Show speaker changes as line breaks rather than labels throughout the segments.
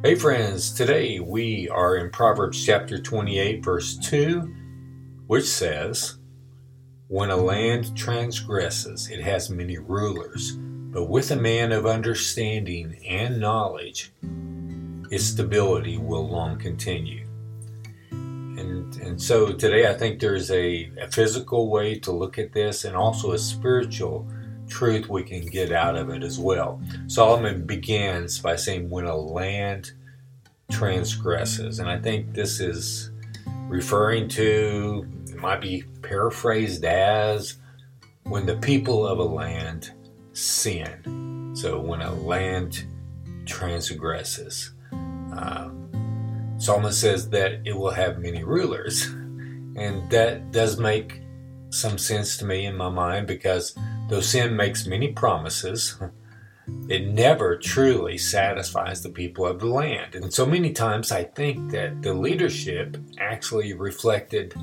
Hey, friends, today we are in Proverbs chapter 28, verse 2, which says, When a land transgresses, it has many rulers, but with a man of understanding and knowledge, its stability will long continue. And, and so today I think there's a, a physical way to look at this and also a spiritual truth we can get out of it as well. Solomon begins by saying, When a land transgresses. And I think this is referring to, it might be paraphrased as, when the people of a land sin. So when a land transgresses. Uh, Solomon says that it will have many rulers. And that does make some sense to me in my mind because though sin makes many promises, it never truly satisfies the people of the land. And so many times I think that the leadership actually reflected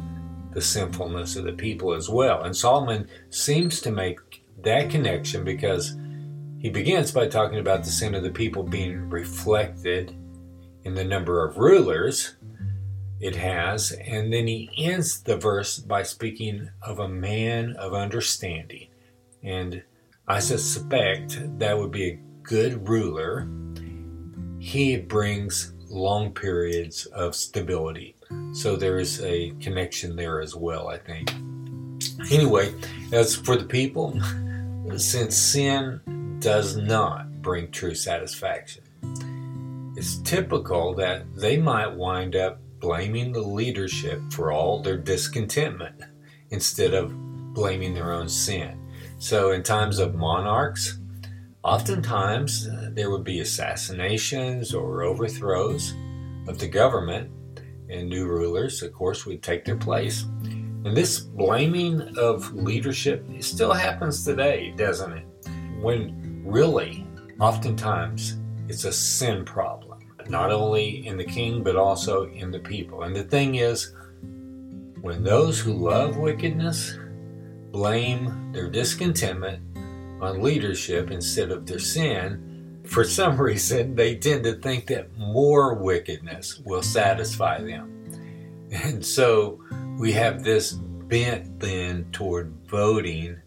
the sinfulness of the people as well. And Solomon seems to make that connection because he begins by talking about the sin of the people being reflected in the number of rulers it has, and then he ends the verse by speaking of a man of understanding. And I suspect that would be a good ruler. He brings long periods of stability. So there is a connection there as well, I think. Anyway, as for the people, since sin does not bring true satisfaction, it's typical that they might wind up blaming the leadership for all their discontentment instead of blaming their own sin. So, in times of monarchs, oftentimes uh, there would be assassinations or overthrows of the government, and new rulers, of course, would take their place. And this blaming of leadership still happens today, doesn't it? When really, oftentimes, it's a sin problem, not only in the king, but also in the people. And the thing is, when those who love wickedness blame their discontentment on leadership instead of their sin, for some reason they tend to think that more wickedness will satisfy them. And so we have this bent then toward voting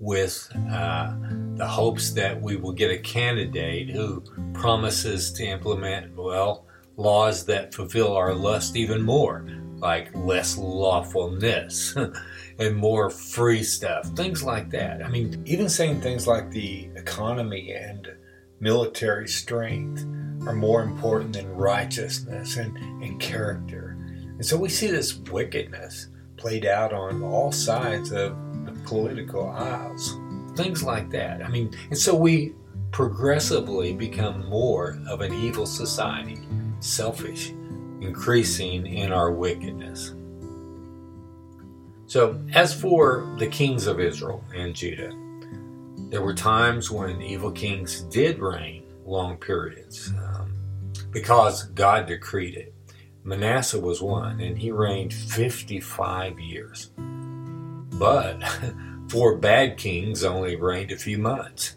with uh, the hopes that we will get a candidate who promises to implement, well, laws that fulfill our lust even more, like less lawfulness and more free stuff, things like that. I mean, even saying things like the economy and military strength are more important than righteousness and, and character. And so we see this wickedness played out on all sides of the political aisles, things like that. I mean, and so we progressively become more of an evil society, selfish, increasing in our wickedness. So, as for the kings of Israel and Judah, there were times when evil kings did reign long periods um, because God decreed it. Manasseh was one, and he reigned 55 years. But four bad kings only reigned a few months,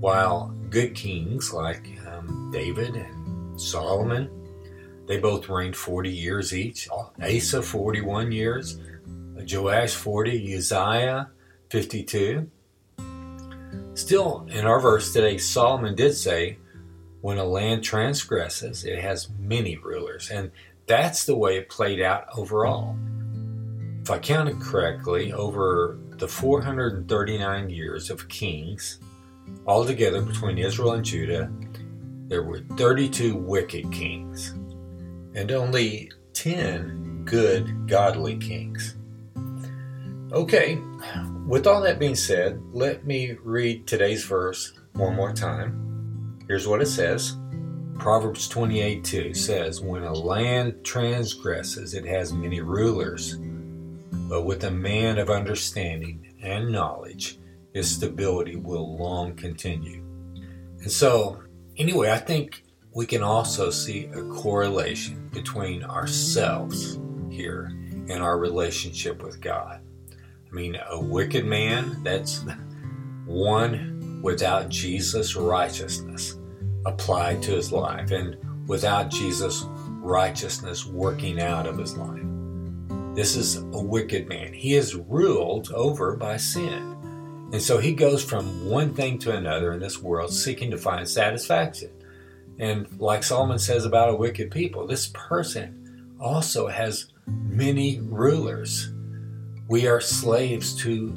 while good kings like um, David and Solomon, they both reigned 40 years each. Oh, Asa, mm-hmm. 41 years. Joash 40, Uzziah 52. Still, in our verse today, Solomon did say, when a land transgresses, it has many rulers. And that's the way it played out overall. If I counted correctly, over the 439 years of kings, altogether between Israel and Judah, there were 32 wicked kings and only 10 good, godly kings. Okay, with all that being said, let me read today's verse one more time. Here's what it says Proverbs 28 2 says, When a land transgresses, it has many rulers, but with a man of understanding and knowledge, his stability will long continue. And so, anyway, I think we can also see a correlation between ourselves here and our relationship with God. I mean, a wicked man, that's one without Jesus' righteousness applied to his life. And without Jesus' righteousness working out of his life. This is a wicked man. He is ruled over by sin. And so he goes from one thing to another in this world seeking to find satisfaction. And like Solomon says about a wicked people, this person also has many rulers. We are slaves to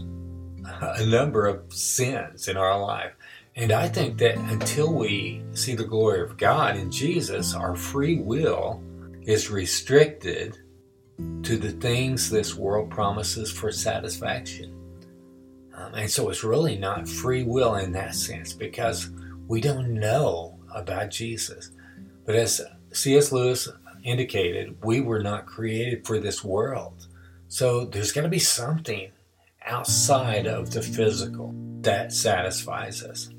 a number of sins in our life. And I think that until we see the glory of God in Jesus, our free will is restricted to the things this world promises for satisfaction. Um, and so it's really not free will in that sense because we don't know about Jesus. But as C.S. Lewis indicated, we were not created for this world. So there's going to be something outside of the physical that satisfies us.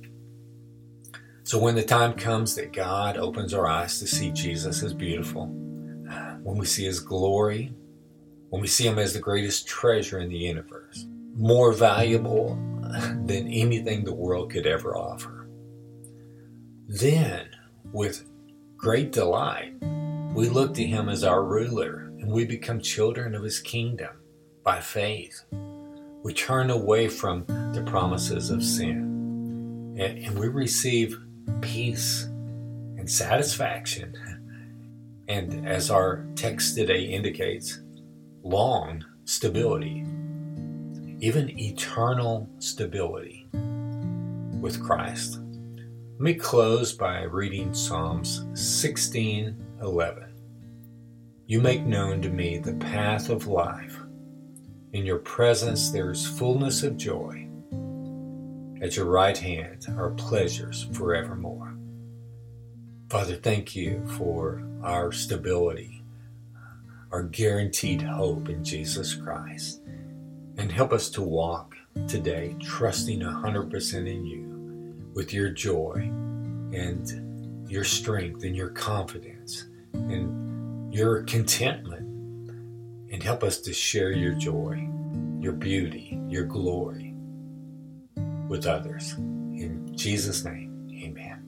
So when the time comes that God opens our eyes to see Jesus as beautiful, when we see his glory, when we see him as the greatest treasure in the universe, more valuable than anything the world could ever offer, then with great delight, we look to him as our ruler and we become children of his kingdom by faith. We turn away from the promises of sin and, we receive peace and satisfaction. And as our text today indicates, long stability, even eternal stability with Christ. Let me close by reading Psalms 16:11. You make known to me the path of life. In your presence there is fullness of joy. At your right hand are pleasures forevermore. Father, thank you for our stability, our guaranteed hope in Jesus Christ. And help us to walk today trusting 100% in you with your joy and your strength and your confidence and your contentment. And help us to share your joy, your beauty, your glory with others. In Jesus' name, amen.